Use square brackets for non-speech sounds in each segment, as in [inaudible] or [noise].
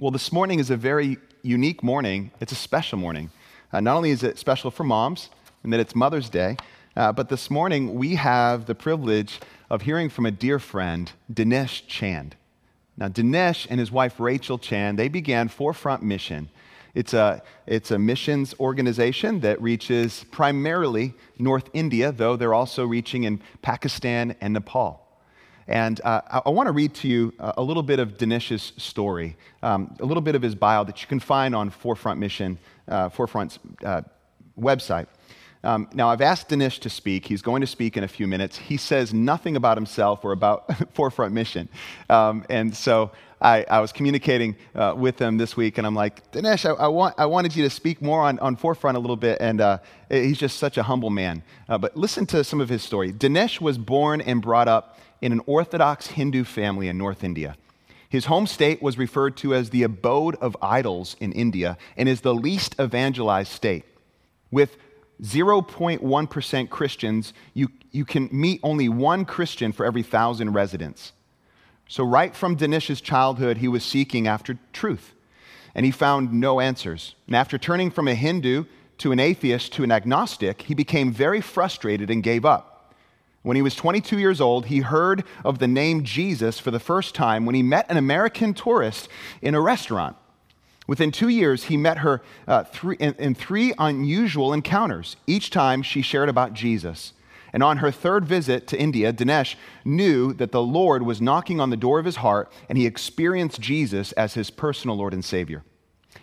Well, this morning is a very unique morning. It's a special morning. Uh, not only is it special for moms and that it's Mother's Day, uh, but this morning we have the privilege of hearing from a dear friend, Dinesh Chand. Now, Dinesh and his wife Rachel Chand, they began Forefront Mission. It's a, it's a missions organization that reaches primarily North India, though they're also reaching in Pakistan and Nepal. And uh, I, I want to read to you a little bit of Dinesh's story, um, a little bit of his bio that you can find on Forefront Mission, uh, Forefront's uh, website. Um, now, I've asked Dinesh to speak. He's going to speak in a few minutes. He says nothing about himself or about [laughs] Forefront Mission. Um, and so I, I, was communicating uh, with him this week, and I'm like, Dinesh, I, I, want, I wanted you to speak more on, on Forefront a little bit. And uh, he's just such a humble man. Uh, but listen to some of his story. Dinesh was born and brought up in an Orthodox Hindu family in North India. His home state was referred to as the abode of idols in India and is the least evangelized state. With 0.1% Christians, you, you can meet only one Christian for every thousand residents. So, right from Dinesh's childhood, he was seeking after truth, and he found no answers. And after turning from a Hindu to an atheist to an agnostic, he became very frustrated and gave up. When he was 22 years old, he heard of the name Jesus for the first time when he met an American tourist in a restaurant. Within two years, he met her uh, three, in, in three unusual encounters. Each time, she shared about Jesus. And on her third visit to India, Dinesh knew that the Lord was knocking on the door of his heart, and he experienced Jesus as his personal Lord and Savior.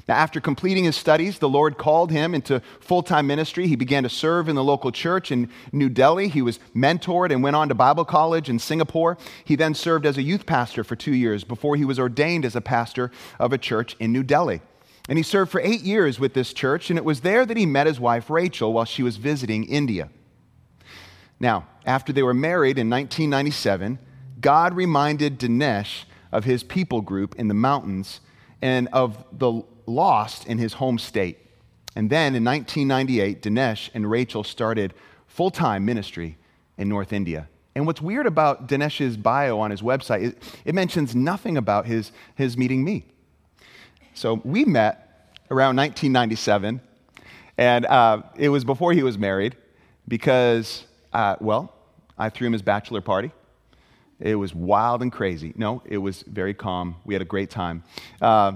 Now, after completing his studies, the Lord called him into full time ministry. He began to serve in the local church in New Delhi. He was mentored and went on to Bible college in Singapore. He then served as a youth pastor for two years before he was ordained as a pastor of a church in New Delhi. And he served for eight years with this church, and it was there that he met his wife Rachel while she was visiting India. Now, after they were married in 1997, God reminded Dinesh of his people group in the mountains and of the lost in his home state. And then in 1998, Dinesh and Rachel started full time ministry in North India. And what's weird about Dinesh's bio on his website, it, it mentions nothing about his, his meeting me. So we met around 1997, and uh, it was before he was married because, uh, well, I threw him his bachelor party. It was wild and crazy. No, it was very calm. We had a great time. Uh,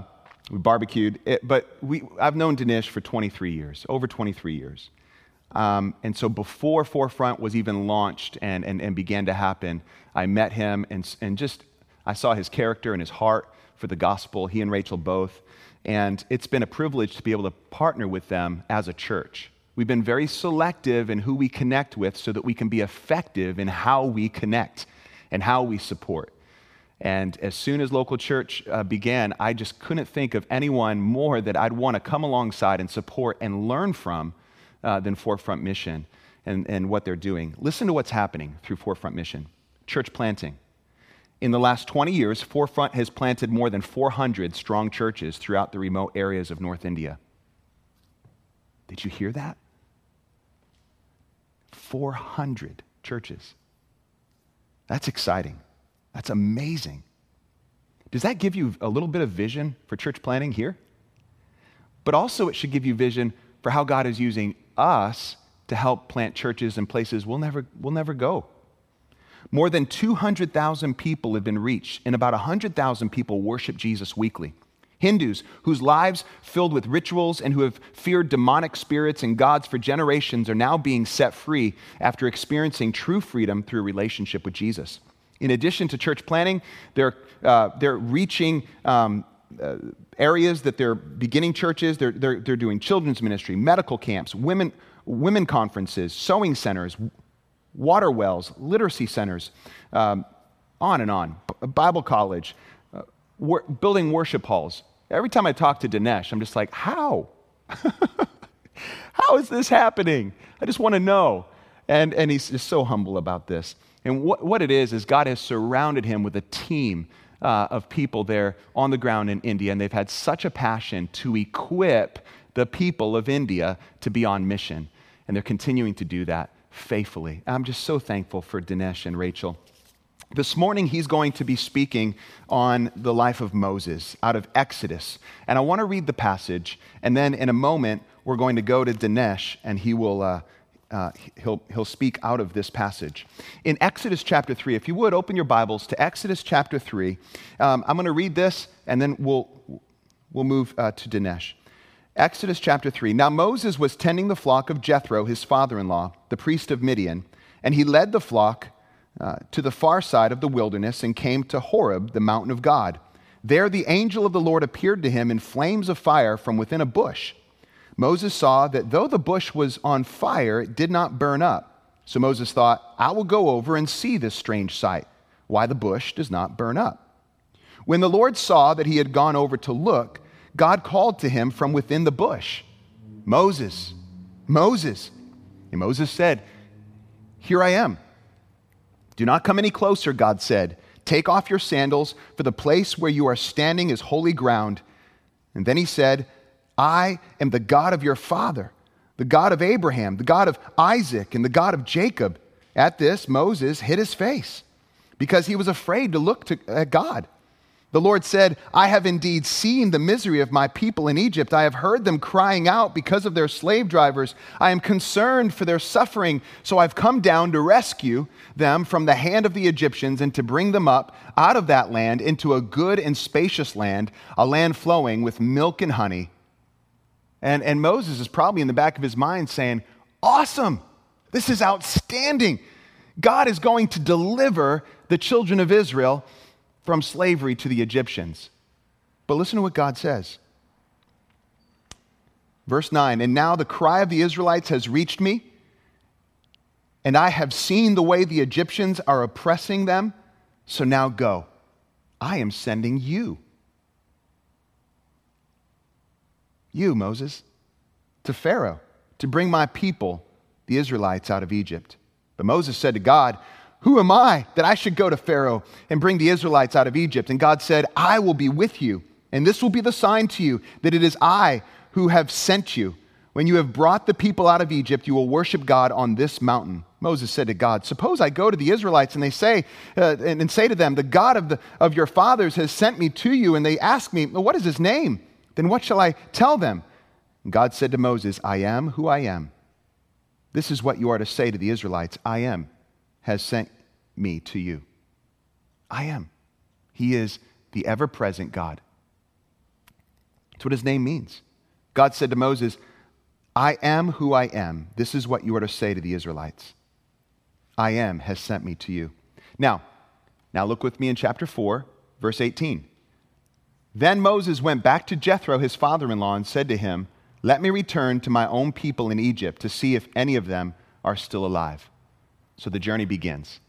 we barbecued. It, but we, I've known Dinesh for 23 years, over 23 years. Um, and so before Forefront was even launched and, and, and began to happen, I met him and, and just I saw his character and his heart for the gospel, he and Rachel both. And it's been a privilege to be able to partner with them as a church. We've been very selective in who we connect with so that we can be effective in how we connect and how we support. And as soon as local church uh, began, I just couldn't think of anyone more that I'd want to come alongside and support and learn from uh, than Forefront Mission and, and what they're doing. Listen to what's happening through Forefront Mission church planting. In the last 20 years, Forefront has planted more than 400 strong churches throughout the remote areas of North India. Did you hear that? 400 churches. That's exciting. That's amazing. Does that give you a little bit of vision for church planting here? But also, it should give you vision for how God is using us to help plant churches in places we'll never, we'll never go. More than 200,000 people have been reached, and about 100,000 people worship Jesus weekly. Hindus whose lives filled with rituals and who have feared demonic spirits and gods for generations are now being set free after experiencing true freedom through relationship with Jesus. In addition to church planting, they're, uh, they're reaching um, uh, areas that they're beginning churches. They're, they're, they're doing children's ministry, medical camps, women, women conferences, sewing centers, water wells, literacy centers, um, on and on. B- Bible college, uh, wor- building worship halls. Every time I talk to Dinesh, I'm just like, how? [laughs] how is this happening? I just want to know. And, and he's just so humble about this. And what, what it is, is God has surrounded him with a team uh, of people there on the ground in India, and they've had such a passion to equip the people of India to be on mission. And they're continuing to do that faithfully. I'm just so thankful for Dinesh and Rachel. This morning, he's going to be speaking on the life of Moses out of Exodus. And I want to read the passage, and then in a moment, we're going to go to Dinesh, and he will. Uh, uh, he'll, he'll speak out of this passage. In Exodus chapter 3, if you would open your Bibles to Exodus chapter 3, um, I'm going to read this and then we'll, we'll move uh, to Dinesh. Exodus chapter 3. Now Moses was tending the flock of Jethro, his father in law, the priest of Midian, and he led the flock uh, to the far side of the wilderness and came to Horeb, the mountain of God. There the angel of the Lord appeared to him in flames of fire from within a bush. Moses saw that though the bush was on fire, it did not burn up. So Moses thought, I will go over and see this strange sight, why the bush does not burn up. When the Lord saw that he had gone over to look, God called to him from within the bush Moses, Moses. And Moses said, Here I am. Do not come any closer, God said. Take off your sandals, for the place where you are standing is holy ground. And then he said, I am the God of your father, the God of Abraham, the God of Isaac, and the God of Jacob. At this, Moses hid his face because he was afraid to look to, at God. The Lord said, I have indeed seen the misery of my people in Egypt. I have heard them crying out because of their slave drivers. I am concerned for their suffering, so I've come down to rescue them from the hand of the Egyptians and to bring them up out of that land into a good and spacious land, a land flowing with milk and honey. And, and Moses is probably in the back of his mind saying, Awesome! This is outstanding. God is going to deliver the children of Israel from slavery to the Egyptians. But listen to what God says. Verse 9, and now the cry of the Israelites has reached me, and I have seen the way the Egyptians are oppressing them. So now go. I am sending you. You, Moses, to Pharaoh to bring my people, the Israelites, out of Egypt. But Moses said to God, who am I that I should go to Pharaoh and bring the Israelites out of Egypt? And God said, I will be with you, and this will be the sign to you that it is I who have sent you. When you have brought the people out of Egypt, you will worship God on this mountain. Moses said to God, Suppose I go to the Israelites and they say, uh, and, and, say to them, The God of, the, of your fathers has sent me to you, and they ask me, What is his name? Then what shall I tell them? And God said to Moses, I am who I am. This is what you are to say to the Israelites I am has sent me to you. I am. He is the ever present God. That's what his name means. God said to Moses, I am who I am. This is what you are to say to the Israelites. I am has sent me to you. Now, now look with me in chapter 4, verse 18. Then Moses went back to Jethro, his father in law, and said to him, Let me return to my own people in Egypt to see if any of them are still alive. So the journey begins.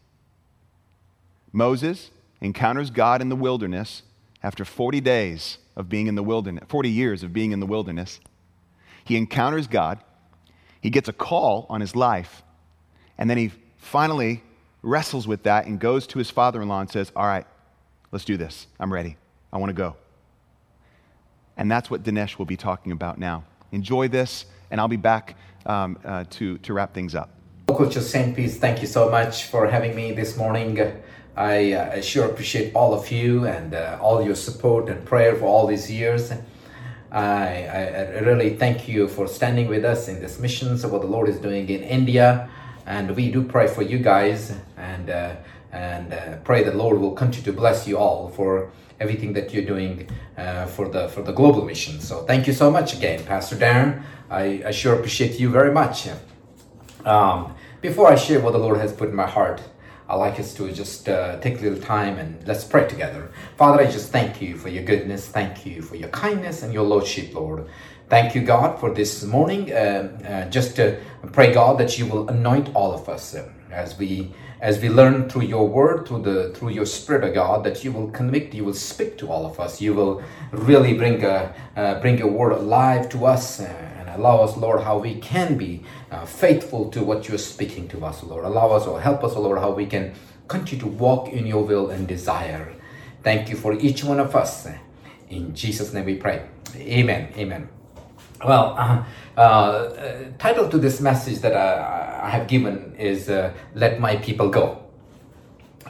Moses encounters God in the wilderness after 40 days of being in the wilderness, 40 years of being in the wilderness. He encounters God. He gets a call on his life. And then he finally wrestles with that and goes to his father in law and says, All right, let's do this. I'm ready. I want to go. And that's what Dinesh will be talking about now. Enjoy this, and I'll be back um, uh, to, to wrap things up. Coach St. Peace, thank you so much for having me this morning. I uh, sure appreciate all of you and uh, all your support and prayer for all these years. I, I, really thank you for standing with us in this mission. So, what the Lord is doing in India. And we do pray for you guys and, uh, and uh, pray the Lord will continue to bless you all for everything that you're doing uh, for, the, for the global mission. So thank you so much again, Pastor Darren. I, I sure appreciate you very much. Um, before I share what the Lord has put in my heart, I'd like us to just uh, take a little time and let's pray together. Father, I just thank you for your goodness. Thank you for your kindness and your lordship, Lord. Thank you, God, for this morning. Uh, uh, just pray, God, that you will anoint all of us uh, as we as we learn through your word, through the through your spirit, of God, that you will convict, you will speak to all of us. You will really bring a uh, bring your word alive to us uh, and allow us, Lord, how we can be uh, faithful to what you're speaking to us, Lord. Allow us or help us, Lord, how we can continue to walk in your will and desire. Thank you for each one of us. In Jesus' name we pray. Amen. Amen. Well, uh, uh, title to this message that I, I have given is uh, "Let My People Go."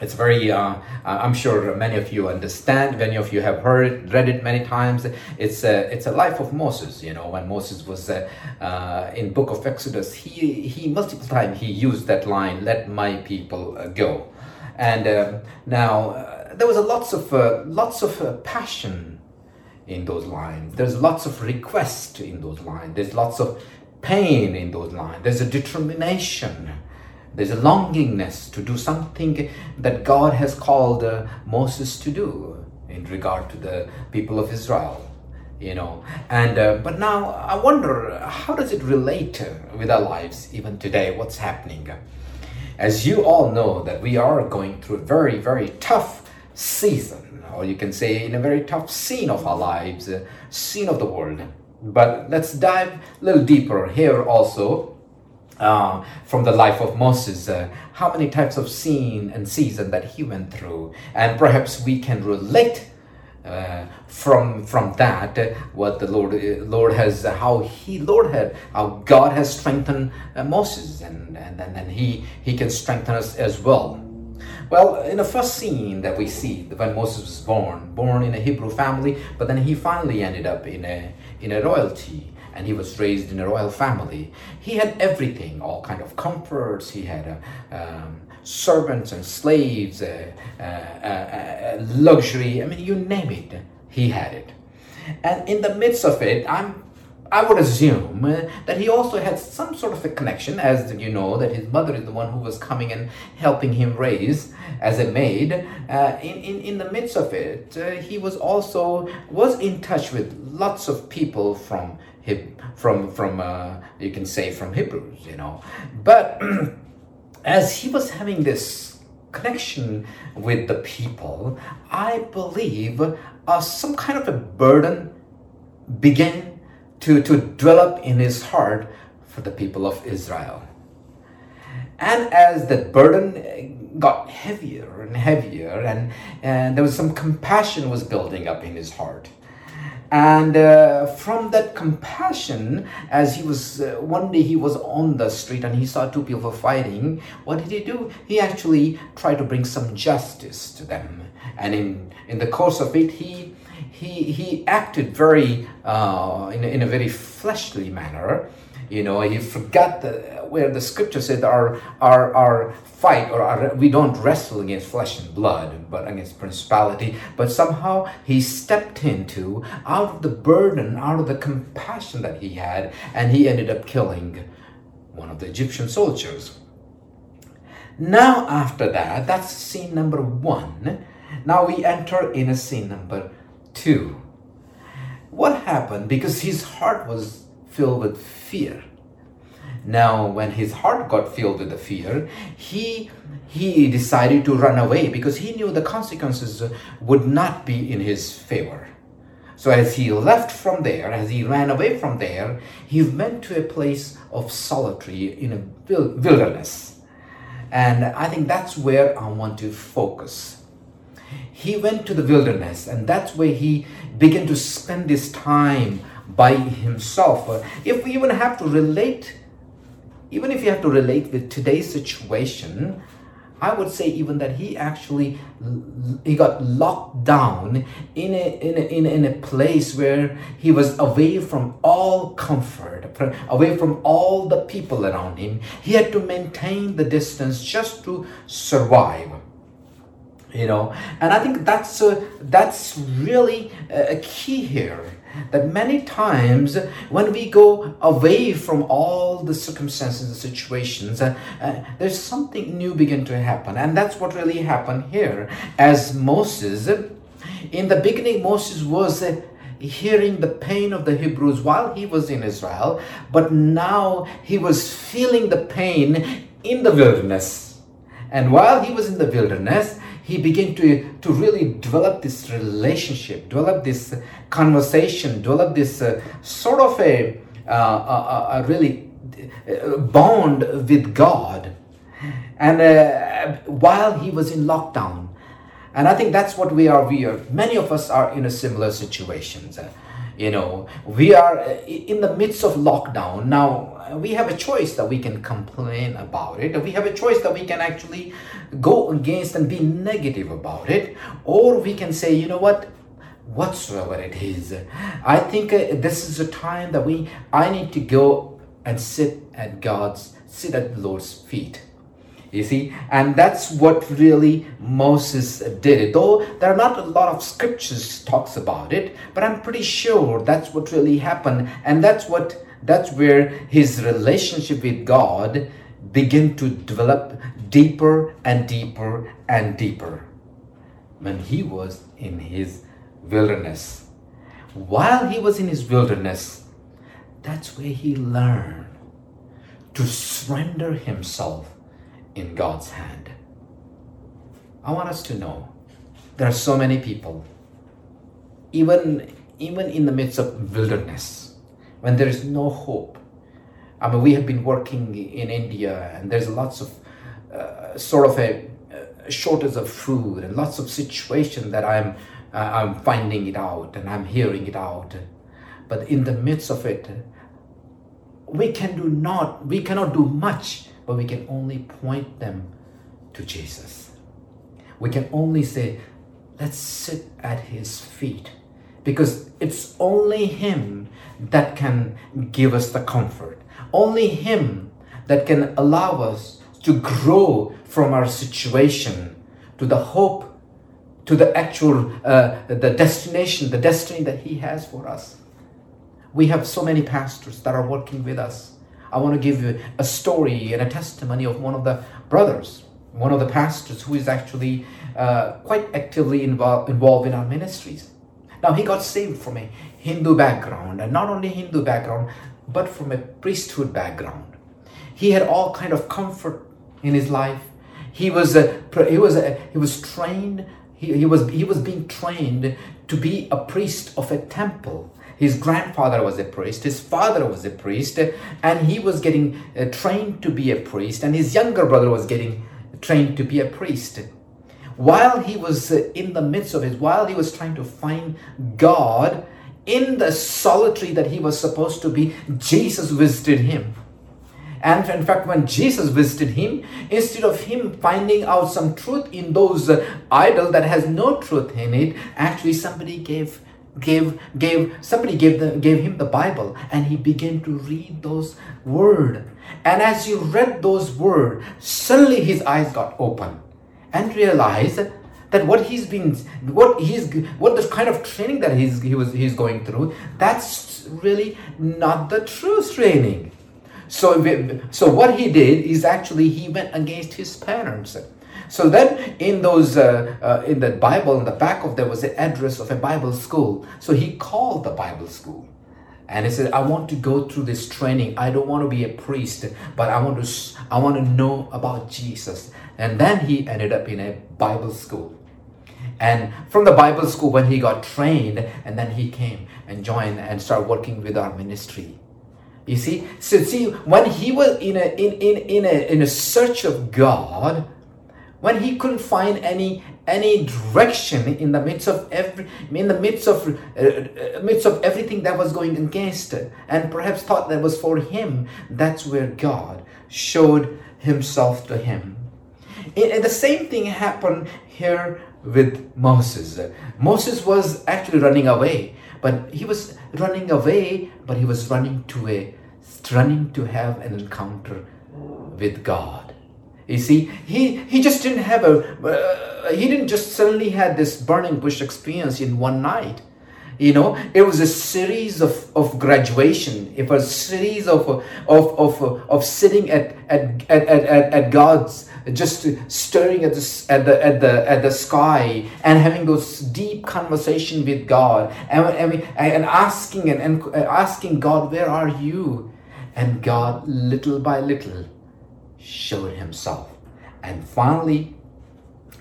it's very uh, i'm sure many of you understand many of you have heard read it many times it's a it's a life of moses you know when moses was uh, uh, in book of exodus he he multiple times he used that line let my people uh, go and now uh, there was a lots of uh, lots of passion in those lines there's lots of request in those lines there's lots of pain in those lines there's a determination there's a longingness to do something that God has called uh, Moses to do in regard to the people of Israel. You know, and uh, but now I wonder how does it relate with our lives even today? What's happening? As you all know, that we are going through a very, very tough season, or you can say in a very tough scene of our lives, uh, scene of the world. But let's dive a little deeper here also uh, from the life of Moses, uh, how many types of scene and season that he went through, and perhaps we can relate uh, from from that uh, what the Lord uh, Lord has how he Lord had how God has strengthened uh, Moses, and and and he he can strengthen us as well. Well, in the first scene that we see when Moses was born, born in a Hebrew family, but then he finally ended up in a in a royalty and he was raised in a royal family. He had everything, all kind of comforts. He had uh, um, servants and slaves, uh, uh, uh, uh, luxury. I mean, you name it, he had it. And in the midst of it, I'm I would assume uh, that he also had some sort of a connection, as you know, that his mother is the one who was coming and helping him raise as a maid. Uh, in, in, in the midst of it, uh, he was also was in touch with lots of people from him from from uh, you can say from Hebrews, you know. But [clears throat] as he was having this connection with the people, I believe uh, some kind of a burden began to, to develop in his heart for the people of Israel. And as that burden got heavier and heavier, and, and there was some compassion was building up in his heart. And uh, from that compassion as he was uh, one day he was on the street and he saw two people fighting what did he do? He actually tried to bring some justice to them. And in in the course of it he he he acted very uh, in, in a very fleshly manner you know, he forgot the, where the scripture said our, our, our fight or our, we don't wrestle against flesh and blood, but against principality. But somehow he stepped into out of the burden, out of the compassion that he had, and he ended up killing one of the Egyptian soldiers. Now, after that, that's scene number one. Now we enter in a scene number two. What happened? Because his heart was filled with fear. Now, when his heart got filled with the fear, he he decided to run away because he knew the consequences would not be in his favor. So as he left from there, as he ran away from there, he went to a place of solitary in a wilderness. And I think that's where I want to focus. He went to the wilderness, and that's where he began to spend his time by himself. If we even have to relate, even if you have to relate with today's situation, I would say even that he actually he got locked down in a, in a, in a, in a place where he was away from all comfort, away from all the people around him. He had to maintain the distance just to survive you know? And i think that's uh, that's really a key here that many times when we go away from all the circumstances and situations uh, uh, there's something new begin to happen. And that's what really happened here. As moses in the beginning moses was uh, hearing the pain of the Hebrews while he was in Israel, but now he was feeling the pain in the wilderness. And while he was in the wilderness, he began to, to really develop this relationship, develop this conversation, develop this uh, sort of a, uh, a, a, really uh, bond with God. And uh, while he was in lockdown, and I think that's what we are. We are many of us are in a similar situations. You know, we are uh, in the midst of lockdown. Now, we have a choice that we can complain about it. We have a choice that we can actually go against and be negative about it. Or we can say, you know what? Whatsoever it is, I think uh, this is a time that we, I need to go and sit at God's, sit at the Lord's feet you see, and that's what really Moses did. Though there are not a lot of scriptures talks about it, but I'm pretty sure that's what really happened, and that's what that's where his relationship with God began to develop deeper and deeper and deeper when he was in his wilderness. While he was in his wilderness, that's where he learned to surrender himself in God's hand. I want us to know there are so many people, even, even in the midst of wilderness, when there is no hope. I mean, we have been working in India and there's lots of uh, sort of a, a, shortage of food and lots of situation that I'm, uh, I'm finding it out and I'm hearing it out. But in the midst of it, we can do not, we cannot do much but we can only point them to Jesus. We can only say, let's sit at his feet because it's only him that can give us the comfort. Only him that can allow us to grow from our situation to the hope to the actual uh, the destination the destiny that he has for us we have so many pastors that are working with us I want to give you a story and a testimony of one of the brothers, one of the pastors who is actually uh, quite actively involved, involved in our ministries. Now, he got saved from a Hindu background, and not only Hindu background, but from a priesthood background. He had all kind of comfort in his life. He was a, he was a, he was trained. He, he was he was being trained to be a priest of a temple his grandfather was a priest, his father was a priest, and he was getting uh, trained to be a priest, and his younger brother was getting trained to be a priest. While he was uh, in the midst of it, while he was trying to find God in the solitary that he was supposed to be, Jesus visited him. And in fact, when Jesus visited him, instead of him finding out some truth in those uh, idol that has no truth in it, actually somebody gave gave gave somebody gave the gave him the bible and he began to read those word and as he read those word suddenly his eyes got open and realize that what he's been what he's what the kind of training that he's he was he's going through that's really not the true training so so what he did is actually he went against his parents so then in those, uh, uh, in the Bible, in the back of there was the address of a Bible school. So he called the Bible school. And he said, I want to go through this training. I don't want to be a priest, but I want to, I want to know about Jesus. And then he ended up in a Bible school. And from the Bible school, when he got trained, and then he came and joined and started working with our ministry. You see, so see, when he was in a in in in a in a search of God, when he couldn't find any any direction in the midst of every in the midst of uh, uh, midst of everything that was going against and perhaps thought that was for him that's where god showed himself to him. And the same thing happened here with moses. Moses was actually running away but he was running away but he was running to a running to have an encounter with god you see, he, he just didn't have a, uh, he didn't just suddenly had this burning bush experience in one night. You know, it was a series of, of graduation. It was a series of, of, of, of sitting at, at, at, at, at God's, just staring at the, at the, at the, at the sky and having those deep conversation with God and, and, and asking and, and asking God, where are you? And God, little by little, showed himself. And finally,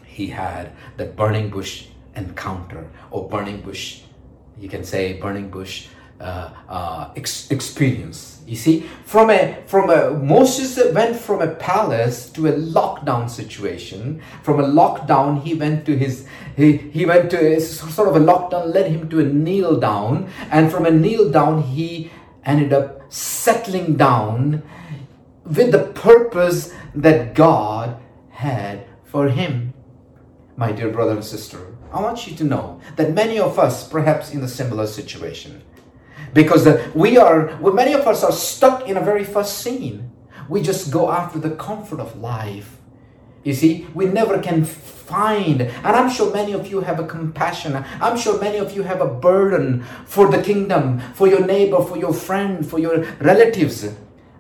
he had the burning bush encounter or burning bush, you can say burning bush uh, uh, ex- experience. You see, from a from a Moses went from a palace to a lockdown situation. From a lockdown, he went to his he, he went to a, sort of a lockdown led him to a kneel down, and from a kneel down he ended up settling down with the purpose that God had for him. My dear brother and sister, I want you to know that many of us, perhaps in a similar situation, because we are, well, many of us are stuck in a very first scene. We just go after the comfort of life. You see, we never can find, and I'm sure many of you have a compassion. I'm sure many of you have a burden for the kingdom, for your neighbor, for your friend, for your relatives.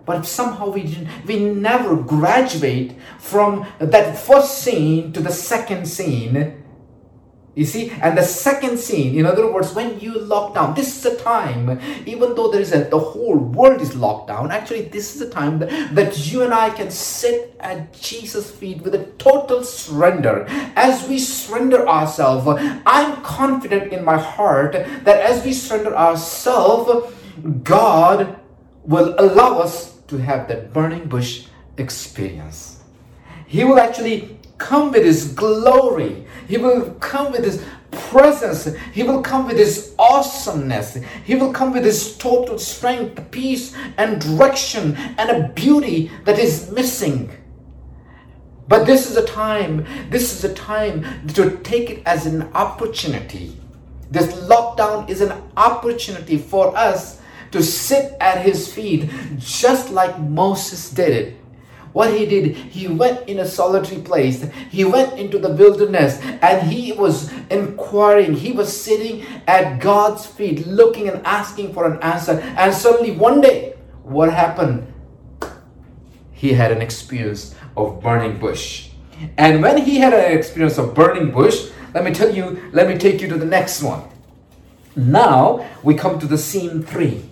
But somehow we didn't, we never graduate from that first scene to the second scene you see, and the second scene, in other words, when you lock down, this is a time, even though there is a, the whole world is locked down, actually, this is a time that, that you and I can sit at Jesus' feet with a total surrender. As we surrender ourselves, I'm confident in my heart that as we surrender ourselves, God will allow us to have that burning bush experience. He will actually come with His glory. He will come with His presence. He will come with His awesomeness. He will come with His total strength, peace, and direction, and a beauty that is missing. But this is a time, this is a time to take it as an opportunity. This lockdown is an opportunity for us to sit at his feet just like Moses did it. What he did, he went in a solitary place. He went into the wilderness and he was inquiring. He was sitting at God's feet, looking and asking for an answer. And suddenly, one day, what happened? He had an experience of burning bush. And when he had an experience of burning bush, let me tell you, let me take you to the next one. Now we come to the scene three.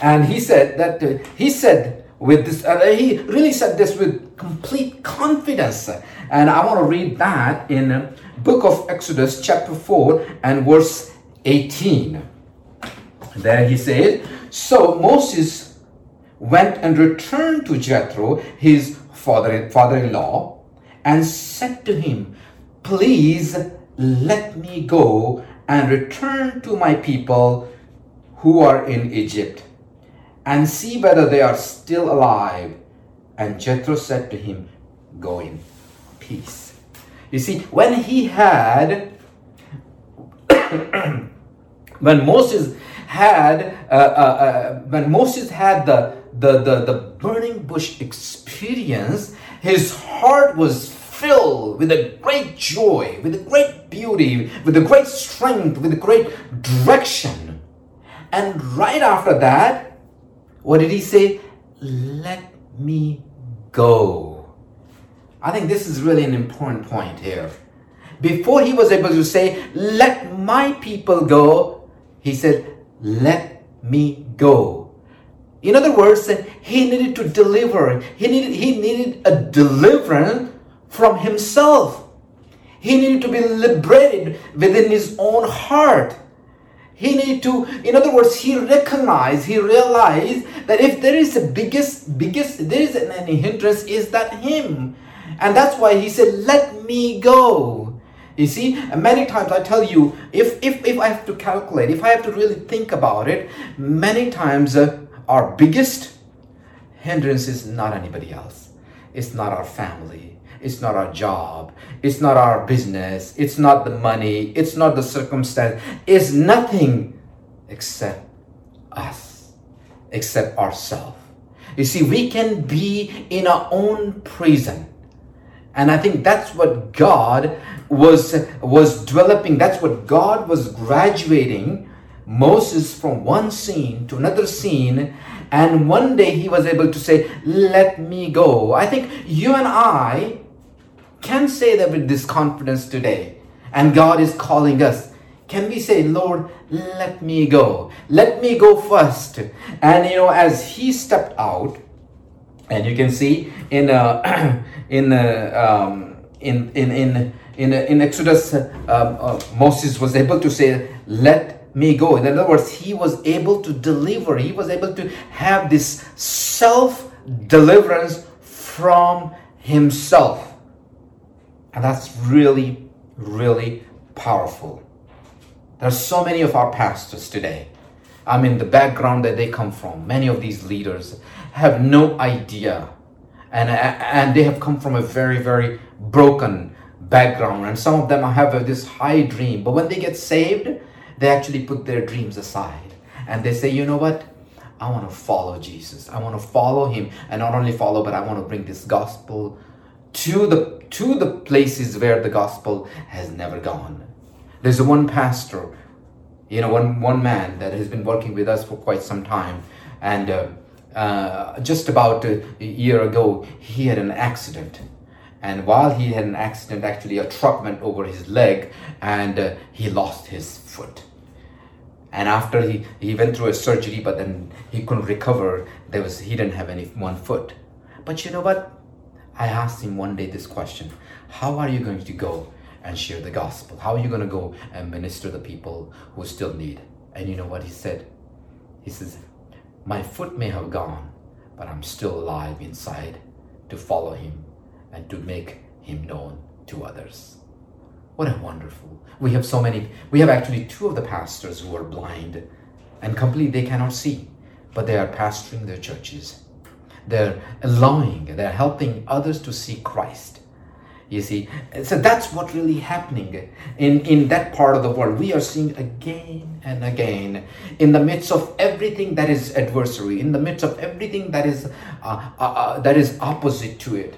And he said that, uh, he said, with this uh, he really said this with complete confidence. And i want to read that in uh, book of exodus chapter 4 and verse 18 there he said so moses went and returned to jethro his father father-in-law and said to him please let me go and return to my people who are in egypt and see whether they are still alive. And Jethro said to him, Go in peace. You see, when he had, [coughs] when Moses had, uh, uh, uh, when Moses had the, the, the, the burning bush experience, his heart was filled with a great joy, with a great beauty, with a great strength, with a great direction. And right after that, what did he say? Let me go. I think this is really an important point here. Before he was able to say, Let my people go, he said, Let me go. In other words, he needed to deliver. He needed, he needed a deliverance from himself. He needed to be liberated within his own heart. He needed to, in other words, he recognized, he realized that if there is a biggest, biggest, there is any hindrance, is that him. And that's why he said, let me go. You see, many times I tell you, if, if, if I have to calculate, if I have to really think about it, many times uh, our biggest hindrance is not anybody else. It's not our family. It's not our job. It's not our business. It's not the money. It's not the circumstance. It's nothing except us, except ourselves. You see, we can be in our own prison. And I think that's what God was, was developing. That's what God was graduating Moses from one scene to another scene. And one day he was able to say, Let me go. I think you and I can say that with this confidence today, and God is calling us, can we say, Lord, let me go. Let me go first. And you know, as he stepped out, and you can see in uh, [clears throat] in uh, um, in in in in, in Exodus, uh, uh, Moses was able to say, "Let me go. In other words, he was able to deliver, he was able to have this self deliverance from himself. And that's really, really powerful. There are so many of our pastors today. I mean, the background that they come from, many of these leaders have no idea. And, and they have come from a very, very broken background. And some of them have this high dream. But when they get saved, they actually put their dreams aside. And they say, you know what? I want to follow Jesus. I want to follow him. And not only follow, but I want to bring this gospel to the to the places where the gospel has never gone. There's one pastor, you know, one one man that has been working with us for quite some time, and uh, uh, just about a year ago, he had an accident. And while he had an accident, actually a truck went over his leg, and uh, he lost his foot. And after he, he went through a surgery, but then he couldn't recover. There was he didn't have any one foot. But you know what? I asked him one day this question: How are you going to go and share the gospel? How are you going to go and minister the people who still need? And you know what he said? He says, My foot may have gone, but I'm still alive inside to follow him and to make him known to others. What a wonderful. We have so many, we have actually two of the pastors who are blind and completely they cannot see, but they are pastoring their churches. They're allowing, they're helping others to see Christ. You see? So that's what really happening in in that part of the world. We are seeing again and again in the midst of everything that is adversary in the midst of everything that is uh, uh, uh, that is opposite to it.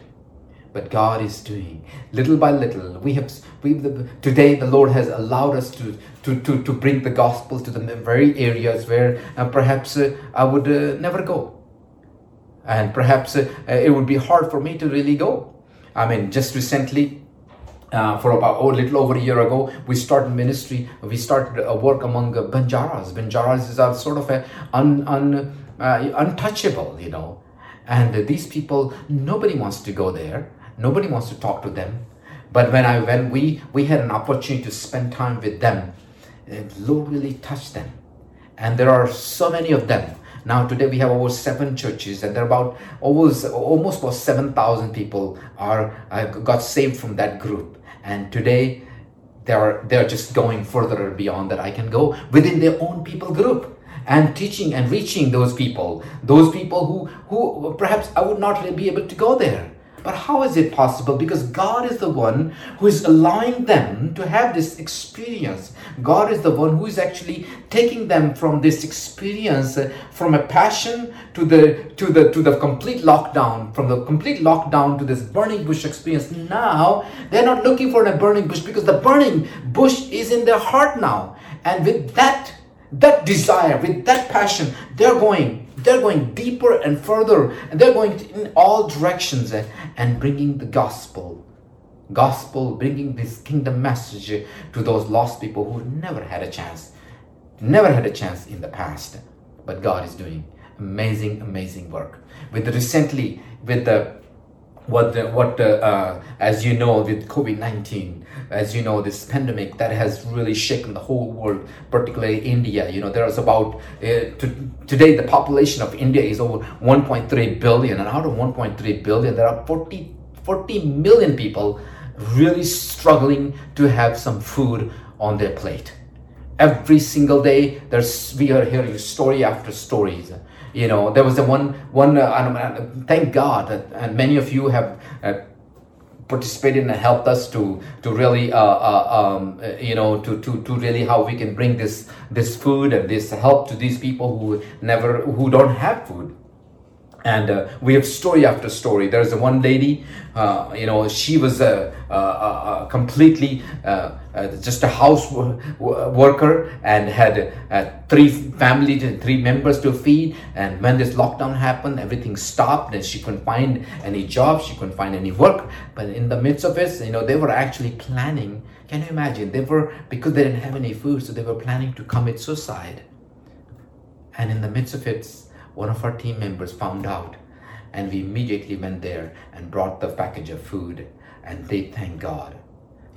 But god is doing little by little we have we today the lord has allowed us to to to, to bring the gospel to the very areas where uh, perhaps uh, i would uh, never go and perhaps it would be hard for me to really go I mean, just recently, uh, for about oh, a little over a year ago, we started ministry. We started a work among uh, Banjaras. Banjaras is a sort of a un, un, uh, untouchable, you know. And uh, these people, nobody wants to go there. Nobody wants to talk to them. But when I when we we had an opportunity to spend time with them, the Lord really touched them. And there are so many of them now today we have over seven churches, and there are about almost almost about seven thousand people are uh, got saved from that group. And today they are they are just going further beyond that. I can go within their own people group and teaching and reaching those people, those people who who perhaps I would not be able to go there. But how is it possible? Because God is the one who is allowing them to have this experience. God is the one who is actually taking them from this experience, uh, from a passion to the to the to the complete lockdown, from the complete lockdown to this burning bush experience. Now they're not looking for a burning bush because the burning bush is in their heart now. And with that that desire, with that passion, they're going they're going deeper and further. And they're going in all directions and bringing the gospel. Gospel bringing this kingdom message to those lost people who never had a chance never had a chance in the past. But god is doing amazing amazing work. With recently with the what the, what uh, uh, as you know with covid-19 as you know this pandemic that has really shaken the whole world particularly india you know there's about uh, to, today the population of india is over 1.3 billion and out of 1.3 billion there are 40 40 million people really struggling to have some food on their plate. Every single day there's we are hearing story after stories you know there was a one one uh, thank god that, and many of you have uh, participated and helped us to to really uh, uh, um, you know to, to to really how we can bring this this food and this help to these people who never who don't have food and uh, we have story after story. There's one lady uh, you know she was a, a, a completely uh, uh just a house worker and had uh, three family three members to feed. And when this lockdown happened everything stopped and she couldn't find any job. She couldn't find any work. But in the midst of it you know they were actually planning. Can you imagine? They were because they didn't have any food so they were planning to commit suicide. And in the midst of it one of our team members found out and we immediately went there and brought the package of food and they thank God.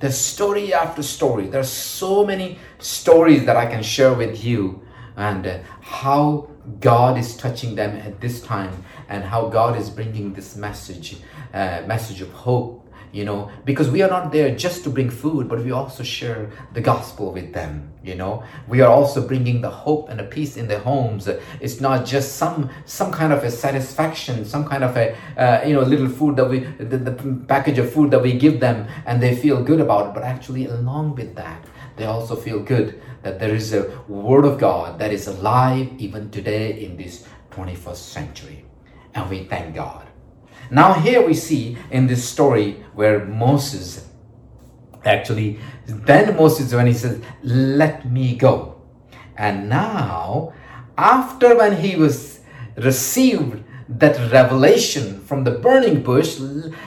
There's story after story. There's so many stories that I can share with you and uh, how God is touching them at this time and how God is bringing this message, uh, message of hope you know because we are not there just to bring food but we also share the gospel with them you know. We are also bringing the hope and the peace in their homes. It's not just some some kind of a satisfaction some kind of a uh, you know little food that we the, the package of food that we give them and they feel good about. It but actually along with that they also feel good that there is a word of god that is alive even today in this 21st century. And we thank god now, here we see in this story where Moses actually, then Moses, when he says, Let me go. And now, after when he was received that revelation from the burning bush,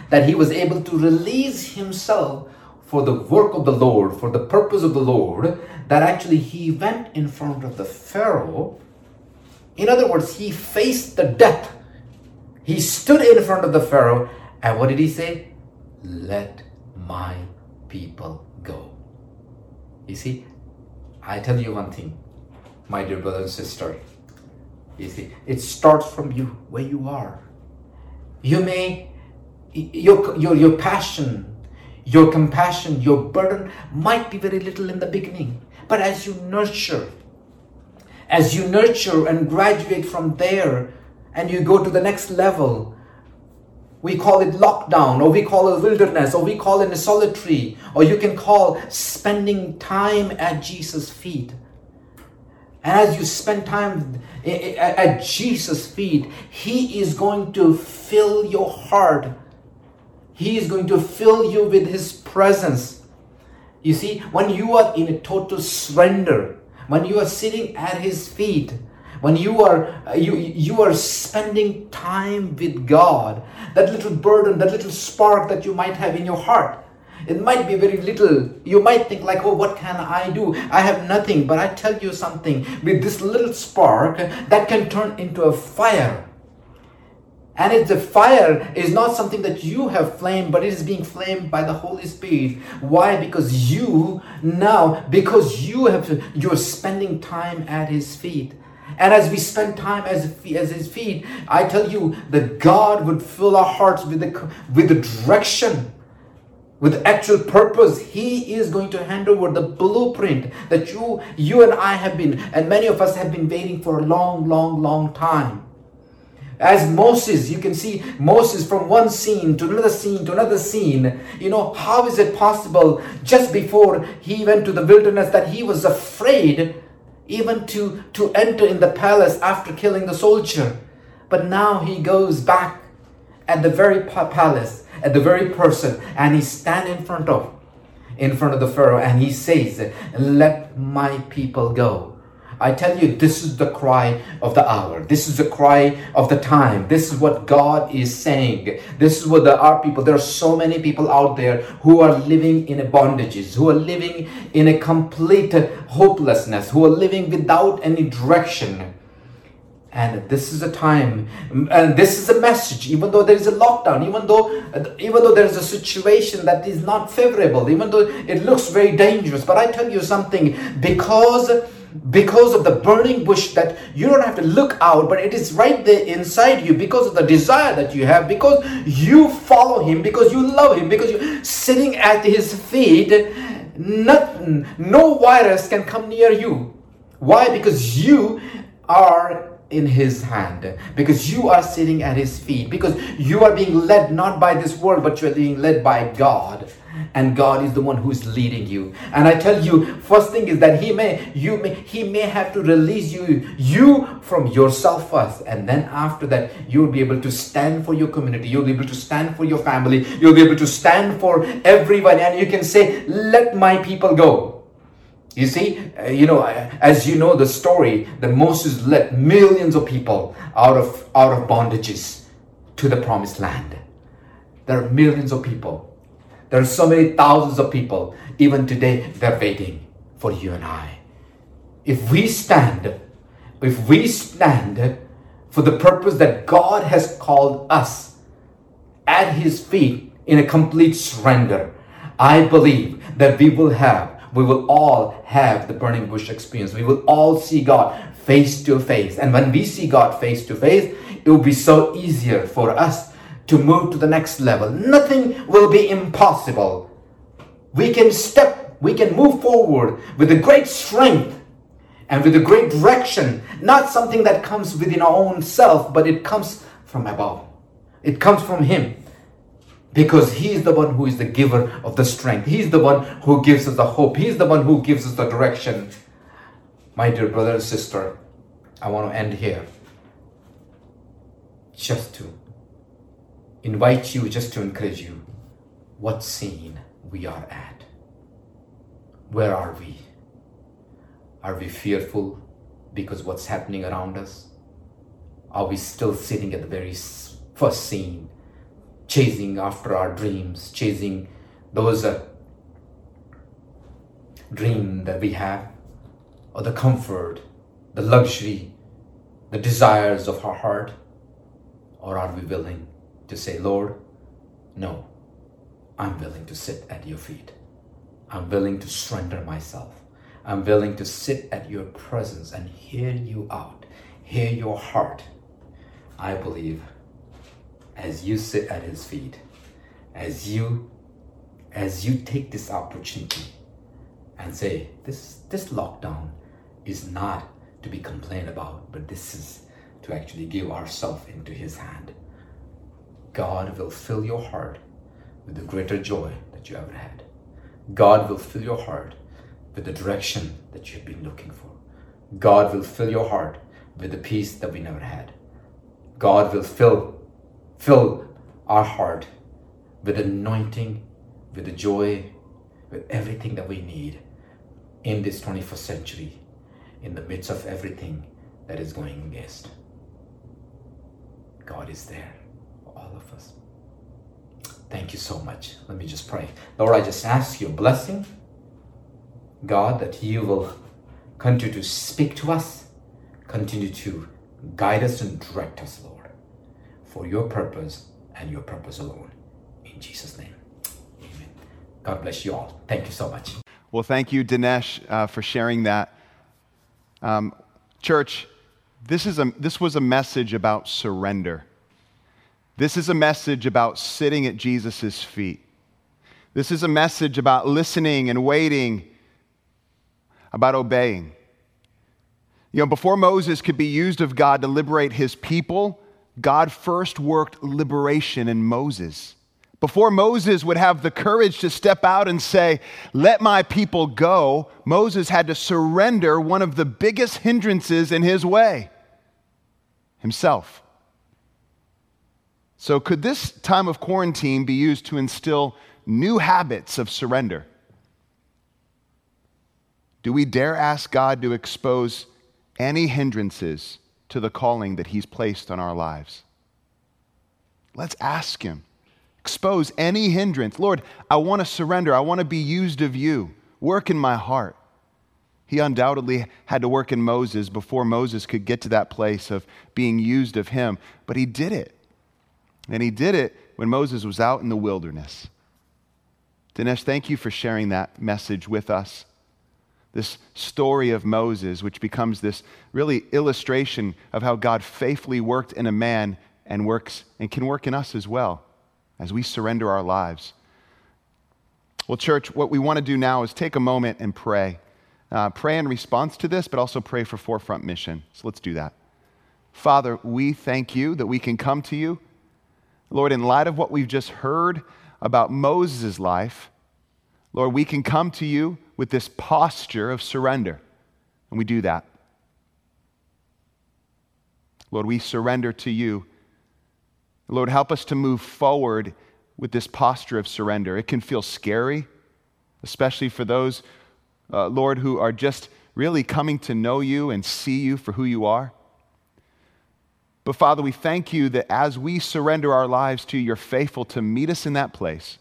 that he was able to release himself for the work of the Lord, for the purpose of the Lord, that actually he went in front of the Pharaoh. In other words, he faced the death he stood in front of the Pharaoh and what did he say? Let my people go. You see, I tell you one thing, my dear brother and sister. You see, it starts from you, where you are. You may, your, your, your passion, your compassion, your burden might be very little in the beginning. But as you nurture, as you nurture and graduate from there and you go to the next level. We call it lockdown, or we call it wilderness, or we call it a solitary, or you can call spending time at Jesus' feet. And as you spend time at Jesus' feet, He is going to fill your heart. He is going to fill you with His presence. You see, when you are in a total surrender, when you are sitting at His feet, when you are uh, you you are spending time with god that little burden that little spark that you might have in your heart it might be very little you might think like oh what can i do i have nothing but i tell you something with this little spark that can turn into a fire and if the fire is not something that you have flamed, but it is being flamed by the Holy Spirit. Why? Because you now, because you have, you're spending time at His feet. And as we spend time as, as his feet, I tell you that God would fill our hearts with the, with the direction, with actual purpose. He is going to hand over the blueprint that you, you and I have been, and many of us have been waiting for a long, long, long time. As Moses, you can see Moses from one scene to another scene to another scene. You know, how is it possible just before he went to the wilderness that he was afraid even to, to enter in the palace after killing the soldier. But now he goes back at the very palace, at the very person, and he stand in front of, in front of the Pharaoh, and he says, "Let my people go." I tell you, this is the cry of the hour. This is the cry of the time. This is what God is saying. This is what there are people. There are so many people out there who are living in bondages, who are living in a complete hopelessness, who are living without any direction. And this is a time, and this is a message. Even though there is a lockdown, even though even though there is a situation that is not favorable, even though it looks very dangerous, but I tell you something because because of the burning bush that you don't have to look out, but it is right there inside you because of the desire that you have, because you follow him, because you love him, because you're sitting at his feet. Nothing, no virus can come near you. Why? Because you are in his hand because you are sitting at his feet because you are being led not by this world but you are being led by god and God is the one who is leading you. And I tell you, first thing is that He may, you may, He may have to release you, you from yourself first, and then after that, you'll be able to stand for your community. You'll be able to stand for your family. You'll be able to stand for everyone, and you can say, "Let my people go." You see, uh, you know, as you know the story, that Moses led millions of people out of out of bondages to the promised land. There are millions of people there are so many thousands of people, even today, they're waiting for you and I. If we stand, if we stand for the purpose that God has called us at His feet in a complete surrender, I believe that we will have, we will all have the burning bush experience. We will all see God face to face. And when we see God face to face, it will be so easier for us to move to the next level. Nothing will be impossible. We can step, we can move forward with a great strength and with a great direction. Not something that comes within our own self, but it comes from above. It comes from Him. Because He is the one who is the giver of the strength. He's the one who gives us the hope. He's the one who gives us the direction. My dear brother and sister, I want to end here. Just to invite you, just to encourage you. What scene we are at? Where are we? Are we fearful because what's happening around us? Are we still sitting at the very first scene, chasing after our dreams, chasing those uh, dream that we have, or the comfort, the luxury, the desires of our heart? Or are we willing to say, Lord, no, I'm willing to sit at your feet. I'm willing to surrender myself. I'm willing to sit at your presence and hear you out, hear your heart. I believe as you sit at his feet, as you as you take this opportunity and say, this this lockdown is not to be complained about, but this is to actually give ourselves into his hand. God will fill your heart with the greater joy that you ever had. God will fill your heart with the direction that you've been looking for. God will fill your heart with the peace that we never had. God will fill, fill our heart with anointing, with the joy, with everything that we need in this 21st century, in the midst of everything that is going against. God is there for all of us. Thank you so much. Let me just pray. Lord, I just ask your blessing God, that you will continue to speak to us, continue to guide us and direct us, Lord, for your purpose and your purpose alone. In Jesus' name, amen. God bless you all. Thank you so much. Well, thank you, Dinesh, uh, for sharing that. Um, church, this, is a, this was a message about surrender. This is a message about sitting at Jesus' feet. This is a message about listening and waiting about obeying. You know, before Moses could be used of God to liberate his people, God first worked liberation in Moses. Before Moses would have the courage to step out and say, Let my people go, Moses had to surrender one of the biggest hindrances in his way himself. So, could this time of quarantine be used to instill new habits of surrender? Do we dare ask God to expose any hindrances to the calling that He's placed on our lives? Let's ask Him. Expose any hindrance. Lord, I want to surrender. I want to be used of you. Work in my heart. He undoubtedly had to work in Moses before Moses could get to that place of being used of him, but he did it. And he did it when Moses was out in the wilderness. Dinesh, thank you for sharing that message with us this story of Moses, which becomes this really illustration of how God faithfully worked in a man and works and can work in us as well as we surrender our lives. Well, church, what we want to do now is take a moment and pray. Uh, pray in response to this, but also pray for Forefront Mission. So let's do that. Father, we thank you that we can come to you. Lord, in light of what we've just heard about Moses' life, Lord, we can come to you with this posture of surrender. And we do that. Lord, we surrender to you. Lord, help us to move forward with this posture of surrender. It can feel scary, especially for those, uh, Lord, who are just really coming to know you and see you for who you are. But Father, we thank you that as we surrender our lives to you, you're faithful to meet us in that place.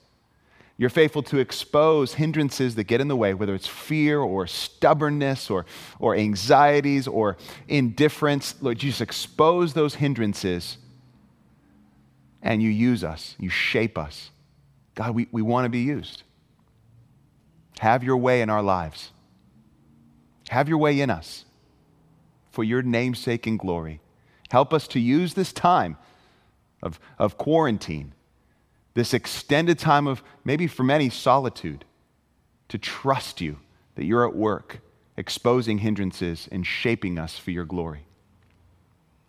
You're faithful to expose hindrances that get in the way, whether it's fear or stubbornness or, or anxieties or indifference. Lord, you just expose those hindrances and you use us, you shape us. God, we, we want to be used. Have your way in our lives. Have your way in us for your namesake and glory. Help us to use this time of, of quarantine, this extended time of maybe for many solitude, to trust you that you're at work, exposing hindrances and shaping us for your glory.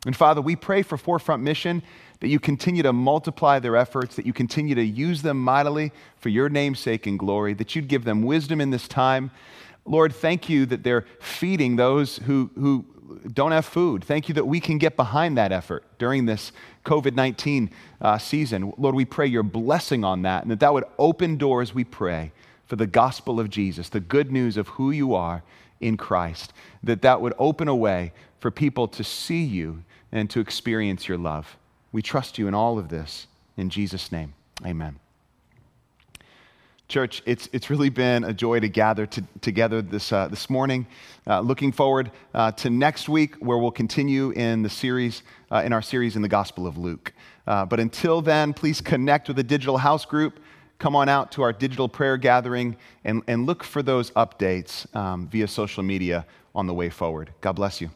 And Father, we pray for Forefront Mission that you continue to multiply their efforts, that you continue to use them mightily for your name's sake and glory, that you'd give them wisdom in this time. Lord, thank you that they're feeding those who, who don't have food. Thank you that we can get behind that effort during this COVID 19 uh, season. Lord, we pray your blessing on that and that that would open doors, we pray, for the gospel of Jesus, the good news of who you are in Christ, that that would open a way for people to see you and to experience your love. We trust you in all of this. In Jesus' name, amen. Church, it's, it's really been a joy to gather to, together this, uh, this morning. Uh, looking forward uh, to next week, where we'll continue in the series, uh, in our series in the Gospel of Luke. Uh, but until then, please connect with the digital house group. Come on out to our digital prayer gathering and, and look for those updates um, via social media on the way forward. God bless you.